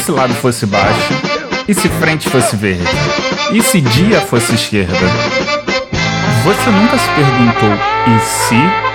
se lado fosse baixo? E se frente fosse verde? E se dia fosse esquerda? Você nunca se perguntou e se?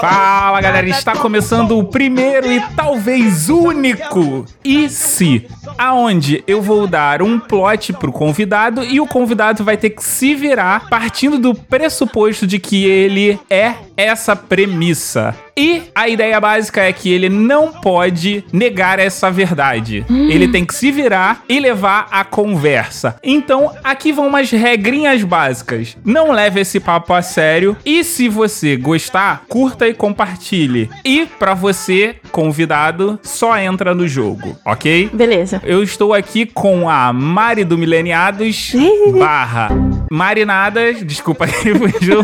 Fala galera, está começando o primeiro e talvez único E se? Aonde eu vou dar um plot pro convidado e o convidado vai ter que se virar partindo do pressuposto de que ele é essa premissa. E a ideia básica é que ele não pode negar essa verdade. Hum. Ele tem que se virar e levar a conversa. Então, aqui vão umas regrinhas básicas. Não leve esse papo a sério. E se você gostar, curta e compartilhe. E para você, convidado, só entra no jogo, ok? Beleza. Eu estou aqui com a Mari do Mileniados barra Marinadas. Desculpa aí, fugiu.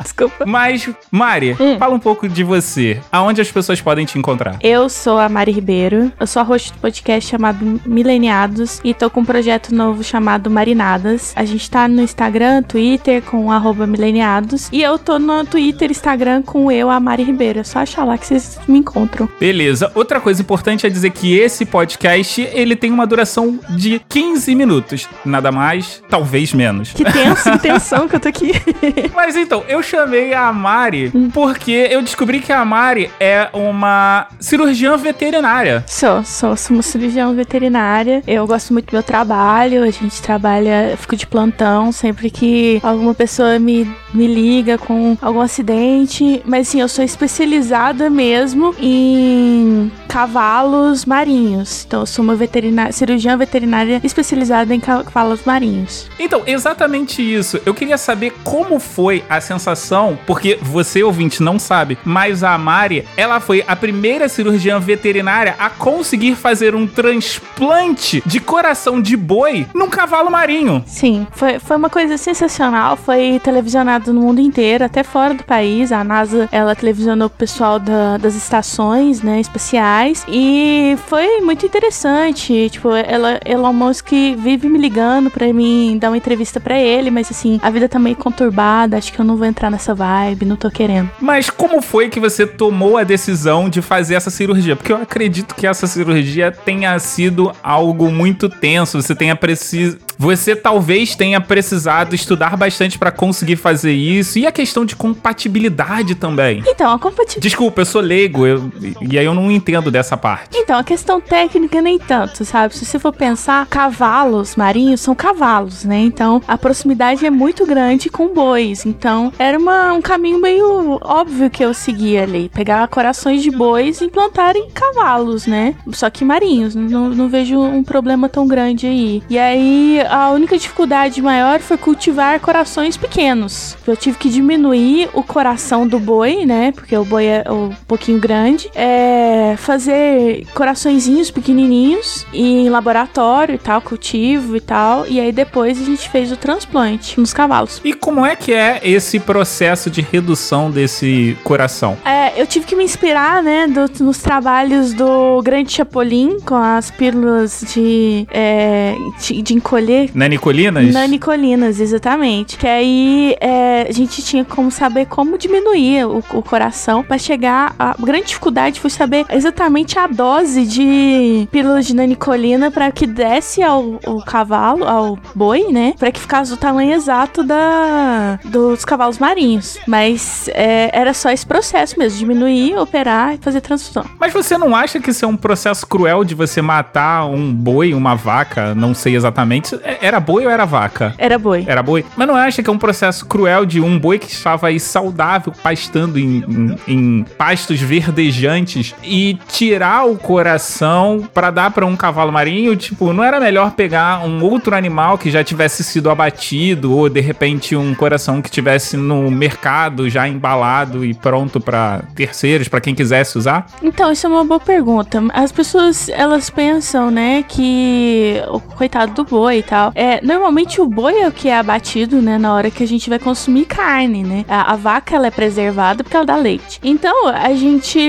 Desculpa. Mas, Mari, hum. fala um pouco de você. Aonde as pessoas podem te encontrar? Eu sou a Mari Ribeiro. Eu sou a host do podcast chamado Mileniados e tô com um projeto novo chamado Marinadas. A gente tá no Instagram, Twitter com mileniados e eu tô no Twitter, Instagram com eu, a Mari Ribeiro. É só achar lá que vocês me encontram. Beleza. Outra coisa importante é dizer que esse podcast, ele tem uma duração de 15 minutos. Nada mais, talvez menos. Que tenso, intenção que eu tô aqui. Mas então, eu chamei a Mari hum. porque eu descobri que a Mari é uma cirurgiã veterinária. Sou, sou, sou uma cirurgiã veterinária. Eu gosto muito do meu trabalho. A gente trabalha, eu fico de plantão sempre que alguma pessoa me, me liga com algum acidente. Mas assim, eu sou especializada mesmo em cavalos marinhos. Então, eu sou uma veterinária, cirurgiã veterinária especializada em cavalos marinhos. Então, exatamente isso. Eu queria saber como foi a sensação, porque você, ouvinte, não sabe, mas a Mari, ela foi a primeira cirurgiã veterinária a conseguir fazer um transplante de coração de boi num cavalo marinho. Sim, foi, foi uma coisa sensacional. Foi televisionado no mundo inteiro, até fora do país. A NASA, ela televisionou o pessoal da, das estações, né, espaciais e foi muito interessante. Tipo, ela, Elon Musk vive me ligando pra mim dar uma entrevista pra ele, mas assim, a vida tá meio conturbada. Acho que eu não vou entrar nessa vibe, não tô querendo. Mas como foi que você tomou a decisão de fazer essa cirurgia? Porque eu acredito que essa cirurgia tenha sido algo muito tenso. Você tenha preciso. Você talvez tenha precisado estudar bastante para conseguir fazer isso. E a questão de compatibilidade também. Então, a compatibilidade. Desculpa, eu sou leigo. Eu... E aí eu não entendo dessa parte. Então, a questão técnica nem tanto, sabe? Se você for pensar, cavalos marinhos são cavalos, né? Então, a proximidade é muito grande com bois. Então, era uma, um caminho meio óbvio que eu seguia ali. Pegar corações de bois e implantar em cavalos, né? Só que marinhos. Não, não vejo um problema tão grande aí. E aí, a única dificuldade maior foi cultivar corações pequenos. Eu tive que diminuir o coração do boi, né? Porque o boi é um pouquinho grande. É, fazer coraçõezinhos pequenininhos em laboratório e tal, cultivo e tal. E aí depois a gente fez o transplante nos cavalos. E como é que é esse processo de redução desse coração? É, eu tive que me inspirar, né, do, nos trabalhos do Grande Chapolin com as pílulas de, é, de, de, encolher. Nanicolinas? Nanicolinas, exatamente. Que aí é, a gente tinha como saber como diminuir o, o coração para chegar. A grande dificuldade foi saber exatamente a dose de pílulas de nanicolina para que desse ao, ao, cavalo, ao boi, né? Para que ficasse tamanho exato da, dos cavalos marinhos. Mas é, era só esse processo mesmo, diminuir, operar e fazer transfusão. Mas você não acha que isso é um processo cruel de você matar um boi, uma vaca? Não sei exatamente. É, era boi ou era vaca? Era boi. Era boi. Mas não acha que é um processo cruel de um boi que estava aí saudável, pastando em, em, em pastos verdejantes e tirar o coração para dar para um cavalo marinho, tipo, não era melhor pegar um outro animal que já tivesse sido abatido ou de repente um coração que tivesse no mercado já embalado e pronto para terceiros, para quem quisesse usar? Então, isso é uma boa pergunta. As pessoas, elas pensam, né, que o coitado do boi e tal. É, normalmente o boi é o que é abatido, né, na hora que a gente vai consumir carne, né? A, a vaca ela é preservada porque ela dá leite. Então, a gente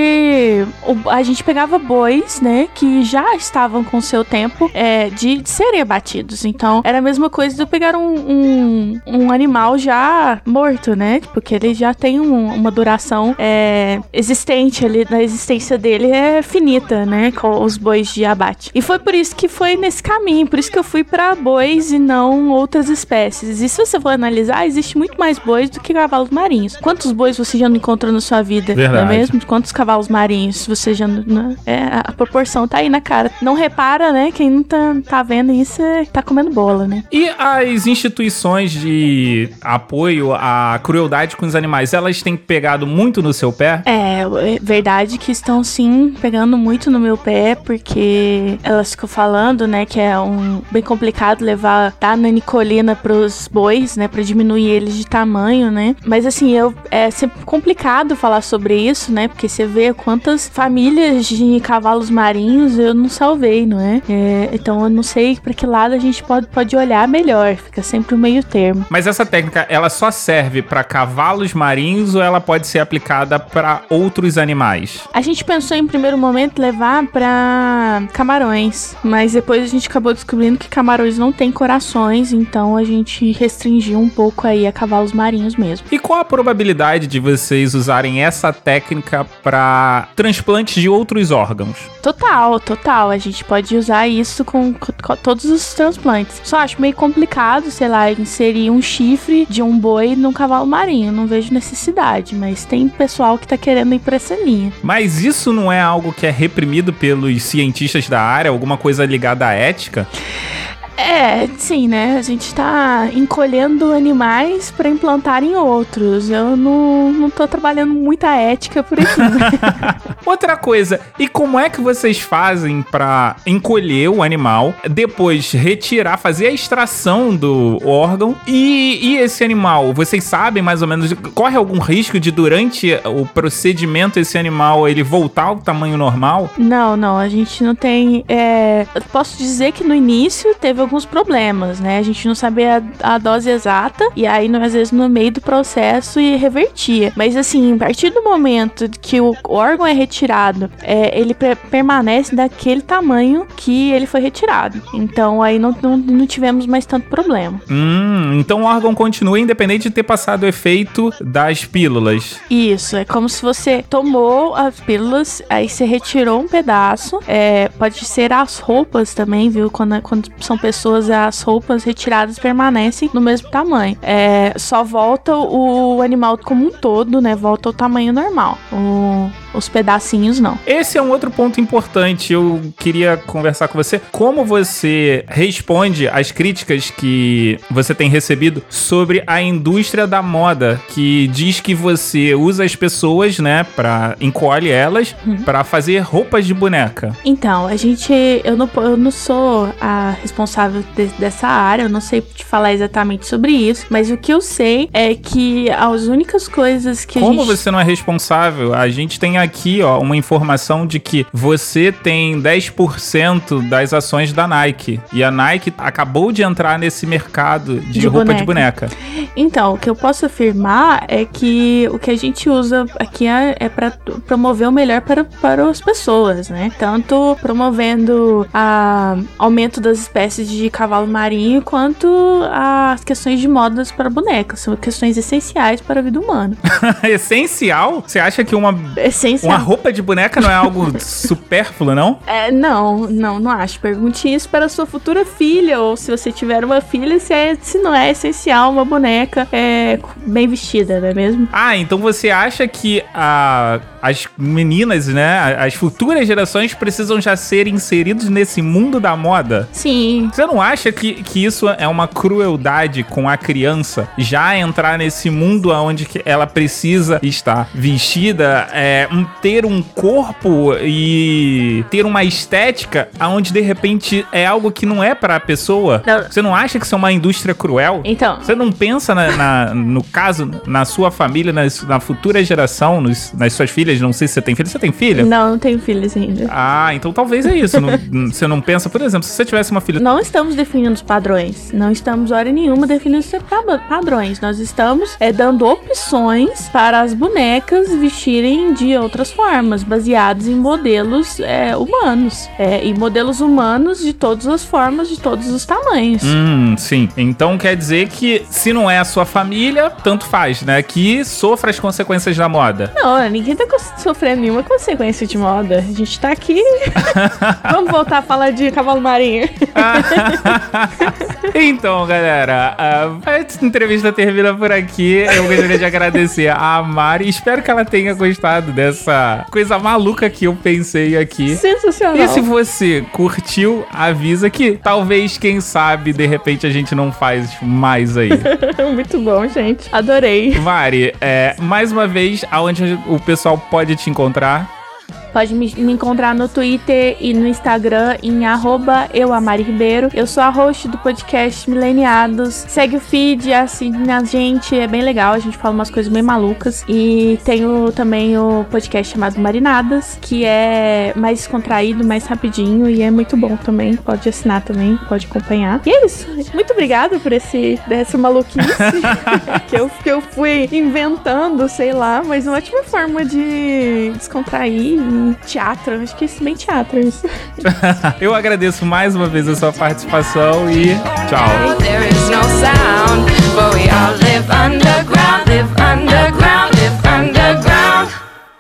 a gente gente pegava bois, né, que já estavam com seu tempo é, de, de, serem abatidos. Então, era a mesma coisa de eu pegar um, um, um animal já morto, né? Porque ele já tem um, uma duração é, existente ali, na existência dele é finita, né? Com os bois de abate. E foi por isso que foi nesse caminho, por isso que eu fui para bois e não outras espécies. E se você for analisar, existe muito mais bois do que cavalos marinhos. Quantos bois você já não encontrou na sua vida? Verdade. Não é mesmo? Quantos cavalos marinhos você já não. não- é, a proporção tá aí na cara. Não repara, né? Quem não tá, tá vendo isso é, tá comendo bola, né? E as instituições de apoio à crueldade com os animais, elas têm pegado muito no seu pé? É, é verdade que estão sim pegando muito no meu pé, porque elas ficam falando, né, que é um bem complicado levar dar nanicolina pros bois, né, pra diminuir eles de tamanho, né? Mas assim, eu é sempre complicado falar sobre isso, né? Porque você vê quantas famílias de cavalos marinhos eu não salvei, não é? É, então eu não sei pra que lado a gente pode, pode olhar melhor, fica sempre o meio termo. Mas essa técnica, ela só serve para cavalos marinhos ou ela pode ser aplicada para outros animais? A gente pensou em primeiro momento levar pra camarões, mas depois a gente acabou descobrindo que camarões não têm corações, então a gente restringiu um pouco aí a cavalos marinhos mesmo. E qual a probabilidade de vocês usarem essa técnica para transplantes de outros órgãos? Total, total. A gente pode usar isso com todos os transplantes. Só acho meio complicado, sei lá, inserir um chifre de um boi num cavalo marinho. Não vejo necessidade, mas tem pessoal que tá querendo ir pra essa linha. Mas isso não é algo que é reprimido pelos cientistas da área, alguma coisa ligada à ética? É, sim, né? A gente tá encolhendo animais pra implantar em outros. Eu não, não tô trabalhando muita ética por aqui. né? Outra coisa, e como é que vocês fazem pra encolher o animal, depois retirar, fazer a extração do órgão e, e esse animal, vocês sabem mais ou menos, corre algum risco de durante o procedimento esse animal ele voltar ao tamanho normal? Não, não, a gente não tem. é, posso dizer que no início teve alguns problemas, né? A gente não sabia a, a dose exata e aí no- às vezes no meio do processo e revertia. Mas assim, a partir do momento que o órgão é retirado, é, ele pe- permanece daquele tamanho que ele foi retirado. Então aí não, não, não tivemos mais tanto problema. Hum, então o órgão continua independente de ter passado o efeito das pílulas. Isso, é como se você tomou as pílulas, aí você retirou um pedaço. É, pode ser as roupas também, viu? Quando, quando são pessoas, as roupas retiradas permanecem no mesmo tamanho. É, só volta o animal como um todo, né? Volta ao tamanho normal. O- os pedacinhos não. Esse é um outro ponto importante. Eu queria conversar com você. Como você responde às críticas que você tem recebido sobre a indústria da moda, que diz que você usa as pessoas, né, para encolhe elas pra fazer roupas de boneca. Então, a gente. Eu não, eu não sou a responsável de- dessa área, eu não sei te falar exatamente sobre isso, mas o que eu sei é que as únicas coisas que a Como gente. você não é responsável? A gente tem aqui, ó, uma informação de que você tem 10% das ações da Nike. E a Nike acabou de entrar nesse mercado de, De roupa de boneca. Então, o que eu posso afirmar é que o que a gente usa aqui é, é para promover o melhor para, para as pessoas, né? Tanto promovendo a aumento das espécies de cavalo marinho, quanto as questões de modas para bonecas. São questões essenciais para a vida humana. Essencial? Você acha que uma, Essencial. Uma roupa de boneca não é algo supérfluo, não? É, não, não, não acho. Pergunte isso para sua futura filha, ou se você tiver uma filha, se, é, se não é essencial uma boneca é, bem vestida, não é mesmo? Ah, então você acha que a- as meninas, né, a- as futuras gerações precisam já ser inseridos nesse mundo da moda? Sim, Você não acha que, que isso é uma crueldade com a criança já entrar nesse mundo onde ela precisa estar vestida, é, um- ter um corpo e ter uma estética onde de repente é algo que não é pra pessoa? Não. Você não acha que isso é uma indústria cruel? então. Você não pensa na, na- no caso, na sua família, nas- na, futura geração, nos- nas suas filhas filhas. Não sei se você tem filha. Você tem filha? Não, não tenho filhos ainda. Ah, então talvez é isso. Não- você não pensa, por exemplo, se você tivesse uma filha. Não estamos definindo os padrões. Não estamos, hora nenhuma, definindo padrões. Nós estamos é, dando opções para as bonecas vestirem de outras formas, baseados em modelos é, humanos. É, e modelos humanos de todas as formas, de todos os tamanhos. Hum, sim. Então quer dizer que se não é a sua família, tanto faz, né? Que sofra as consequências da moda. Não, ninguém tá cons- sofrendo nenhuma consequência de moda. A gente tá aqui. Vamos voltar a falar de cavalo marinho. então, galera, a entrevista termina por aqui. Eu gostaria de agradecer a Mari. Espero que ela tenha gostado dessa coisa maluca que eu pensei aqui. Sensacional. E se você curtiu, avisa que talvez, quem sabe, de repente a gente não faz mais aí. Muito bom, gente. Adorei. Mari, é, mais uma vez, aonde o pessoal pode te encontrar? Pode me, me encontrar no Twitter e no Instagram em arroba euamari Ribeiro. Eu sou a host do podcast Mileniados. Segue o feed, assine a gente, é bem legal. A gente fala umas coisas bem malucas. E tenho também o podcast chamado Marinadas, que é mais descontraído, mais rapidinho e é muito bom também. Pode assinar também, pode acompanhar. E é isso. Muito obrigada por esse, dessa maluquice que, eu, que eu fui inventando, sei lá, mas uma ótima forma de descontrair teatro. Acho que isso bem teatro. Isso. Eu agradeço mais uma vez a sua participação e tchau.